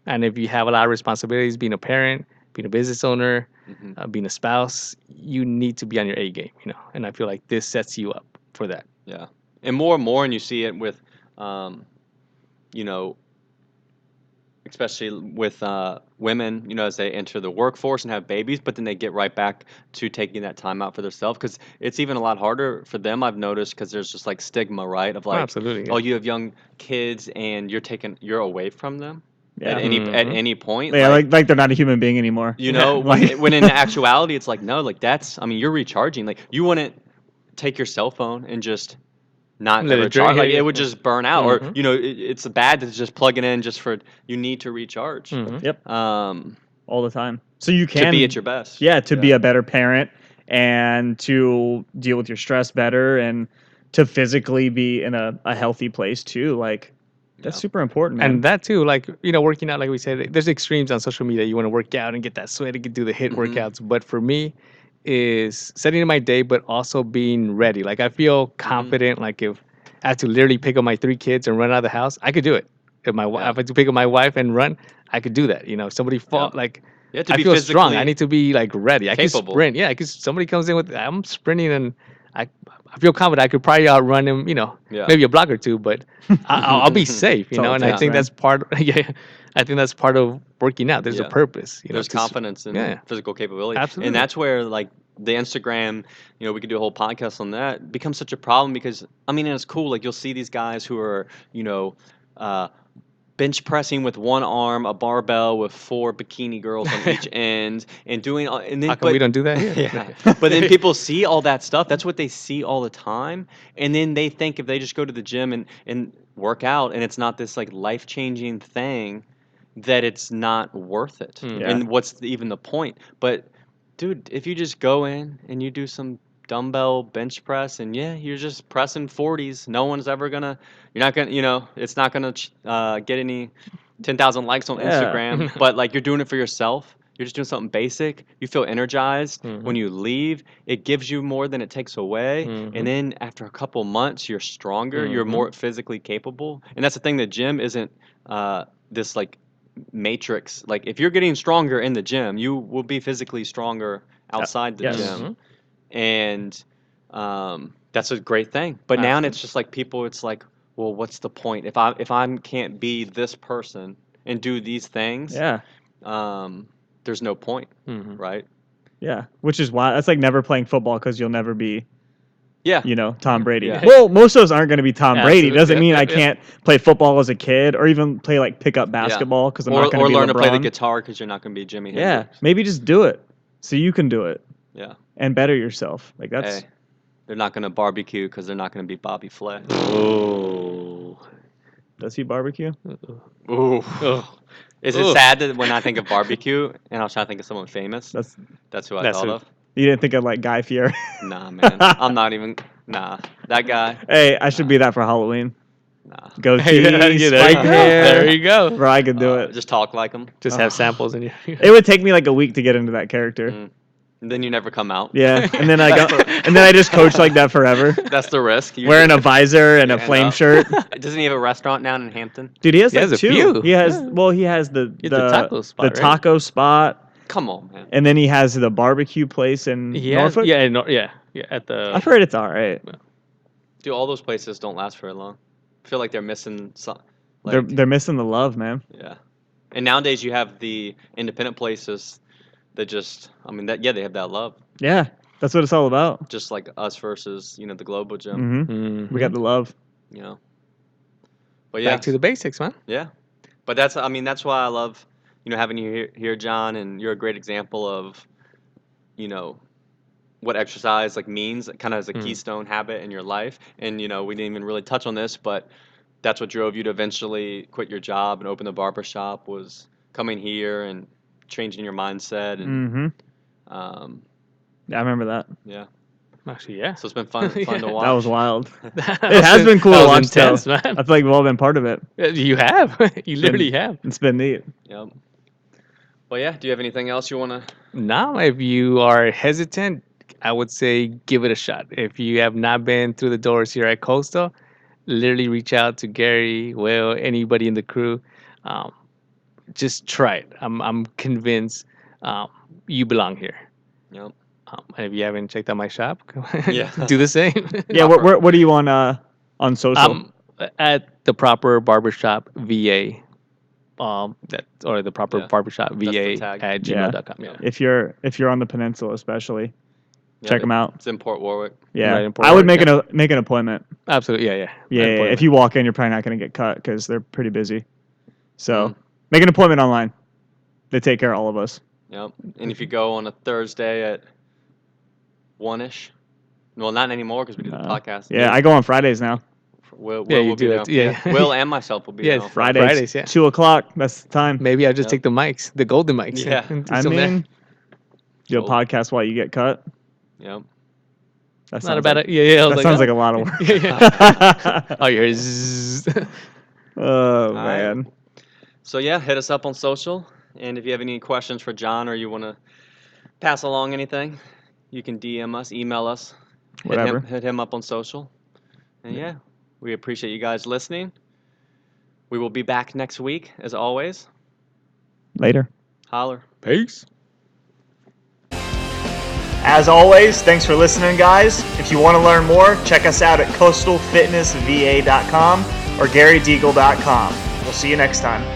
and if you have a lot of responsibilities being a parent being a business owner Mhm. uh, being a spouse you need to be on your a game you know and i feel like this sets you up for that Yeah, and more and more, and you see it with, um, you know, especially with uh, women, you know, as they enter the workforce and have babies, but then they get right back to taking that time out for themselves because it's even a lot harder for them. I've noticed because there's just like stigma, right? Of Oh, like, absolutely oh, you have young kids and you're taking you're away from them yeah. at any at Mhm. any point. Yeah, like like they're not a human being anymore. You know, Like- when, when in actuality, it's like, no, like that's, I mean, you're recharging. Like, you wouldn't take your cell phone and just not Let it ever drain- charge. Like, it would just burn out. Or, Mhm. you know, it, it's bad to just plug it in just for, you need to recharge. Mhm. Um, all the time. So you can to be at your best. yeah to be a better parent and to deal with your stress better and to physically be in a, a healthy place too. Like that's Yeah. super important, man. and that too like you know working out like we said there's extremes on social media you want to work out and get that sweat and do the HIIT Mhm. workouts but for me is setting in my day but also being ready like i feel Mm-hmm. confident like if i have to literally pick up my three kids and run out of the house i could do it if my wife Yeah. if i had to pick up my wife and run i could do that you know if somebody fall Yeah. like You have to i be feel strong i need to be like ready i can sprint yeah because somebody comes in with i'm sprinting and i i feel confident i could probably outrun him you know yeah. maybe a block or two, but I, I'll, I'll be safe, you know. And I think man. that's part. Yeah, I think that's part of working out. There's Yeah. a purpose. You know, There's confidence in yeah. physical capability. Absolutely. And that's where like the Instagram, you know, we could do a whole podcast on that, becomes such a problem because I mean, and it's cool. Like you'll see these guys who are, you know, uh, bench pressing with one arm, a barbell with four bikini girls on each end, and doing, all- and then How come but- we don't do that here? yeah. But then people see all that stuff. That's what they see all the time. And then they think if they just go to the gym and, and work out and it's not this like life changing thing, that it's not worth it. Mm. Yeah. And what's the, even the point? But dude, if you just go in and you do some dumbbell bench press and yeah, you're just pressing 40s, no one's ever gonna, you're not gonna, you know, it's not gonna ch- uh, get any 10,000 likes on Yeah. Instagram, but like you're doing it for yourself. You're just doing something basic. You feel energized Mhm. when you leave. It gives you more than it takes away. Mhm. And then after a couple months, you're stronger. You're Mhm. more physically capable. And that's the thing. The gym isn't uh, this like matrix. Like if you're getting stronger in the gym, you will be physically stronger outside the yes. gym Mhm. and um, that's a great thing. But now it's just like people. It's like, well, what's the point if I if I can't be this person and do these things? yeah, Um, there's no point, Mhm. right? yeah. Which is why that's like never playing football because you'll never be, Yeah. you know, Tom Brady. Yeah. Well, most of us aren't going to be Tom Brady. Doesn't mean yeah, I can't play football as a kid or even play like pickup basketball because I'm Or, not going to be a kid. Or learn to play the guitar because you're not going to be Jimmy Yeah, Hendrix. maybe just do it so you can do it Yeah. and better yourself. Like that's Hey, they're not going to barbecue because they're not going to be Bobby Flay. Oh. does he barbecue? Uh-uh. Ooh. Oh. Is it Ugh. sad that when I think of barbecue and I was trying to think of someone famous, That's that's who I That's thought who- of? You didn't think of like Guy Fieri? Nah, man. I'm not even. Nah, that guy. hey, I should be that for Halloween. Nah. Goatee, Yeah, yeah, there, you, hair. there you go. Bro, I could do Uh, it. Just talk like him. Just Oh. have samples in your. It would take me like a week to get into that character. Mm. And then you never come out. Yeah, and then I go, and then I just coach like that forever, That's the risk. You wearing a visor and a flame no. shirt. Doesn't he have a restaurant down in Hampton? Dude, he has He like has a two. few. He has Yeah. well, he has the the, the taco spot, the right? taco spot, Come on, man. and then he has the barbecue place in He has, Norfolk. yeah, in yeah, yeah, at the. I've heard it's all right. Dude, all those places don't last very long. I feel like they're missing some. Like, they're they're missing the love, man. yeah. And nowadays you have the independent places that just, I mean, that yeah, they have that love. Yeah, that's what it's all about. Just like us versus, you know, the global gym, hmm Mhm. We got the love. you know. But yeah, back to the basics, man. Yeah, but that's I mean that's why I love you know having you here, here, John, and you're a great example of you know what exercise like means, kind of as a Mm. keystone habit in your life. And you know we didn't even really touch on this, but that's what drove you to eventually quit your job and open the barber shop was coming here and changing your mindset and hmm um, Yeah, I remember that. yeah. Actually, yeah. So it's been fun, fun Yeah. to watch. That was wild. That It has was- been cool to was watch, though. intense, man. I feel like we've all been part of it. You have. you literally have. It's been neat. Yep. But yeah, do you have anything else you want to? Now, if you are hesitant, I would say give it a shot. If you have not been through the doors here at Coastal, literally reach out to Gary, Will, anybody in the crew. Um, just try it. I'm, I'm convinced um, you belong here. Yep. Um, and if you haven't checked out my shop, Yeah. do the same. Yeah, what, what, what are you on uh, on social? um, at the proper barbershop VA. Um, that or the proper Yeah, barbershop VA tag. at Yeah. gmail.com. Yeah. if you're if you're on the peninsula, especially, Yeah, check them out. It's in Port Warwick. Yeah, Right in Port I would Warwick, make an make an appointment. Absolutely. Yeah. Yeah. Yeah, yeah, yeah. If you walk in, you're probably not going to get cut because they're pretty busy. So Mm. make an appointment online. They take care of all of us. Yep. And if you go on a Thursday at one ish, well, not anymore because we do the Uh, podcast. Yeah, I go on Fridays now. Will, Will Yeah, you will do there. it. Yeah. Will and myself will be Yeah, there. on Fridays, Fridays, yeah. two o'clock. That's the time. Maybe I'll just Yep. take the mics, the golden mics. Yeah. do I mean, do a Cool. podcast while you get cut. Yep. That not a sounds bad. like, i- yeah, yeah. I was that sounds oh. like a lot of work. Yeah. oh, you're. zzz. oh right. man. So yeah, hit us up on social, and if you have any questions for John or you want to pass along anything, you can DM us, email us, hit Whatever. him, hit him up on social, and yeah, we appreciate you guys listening. We will be back next week, as always. Later. Holler. Peace. As always, thanks for listening, guys. If you want to learn more, check us out at coastalfitnessva.com or garydeagle.com. We'll see you next time.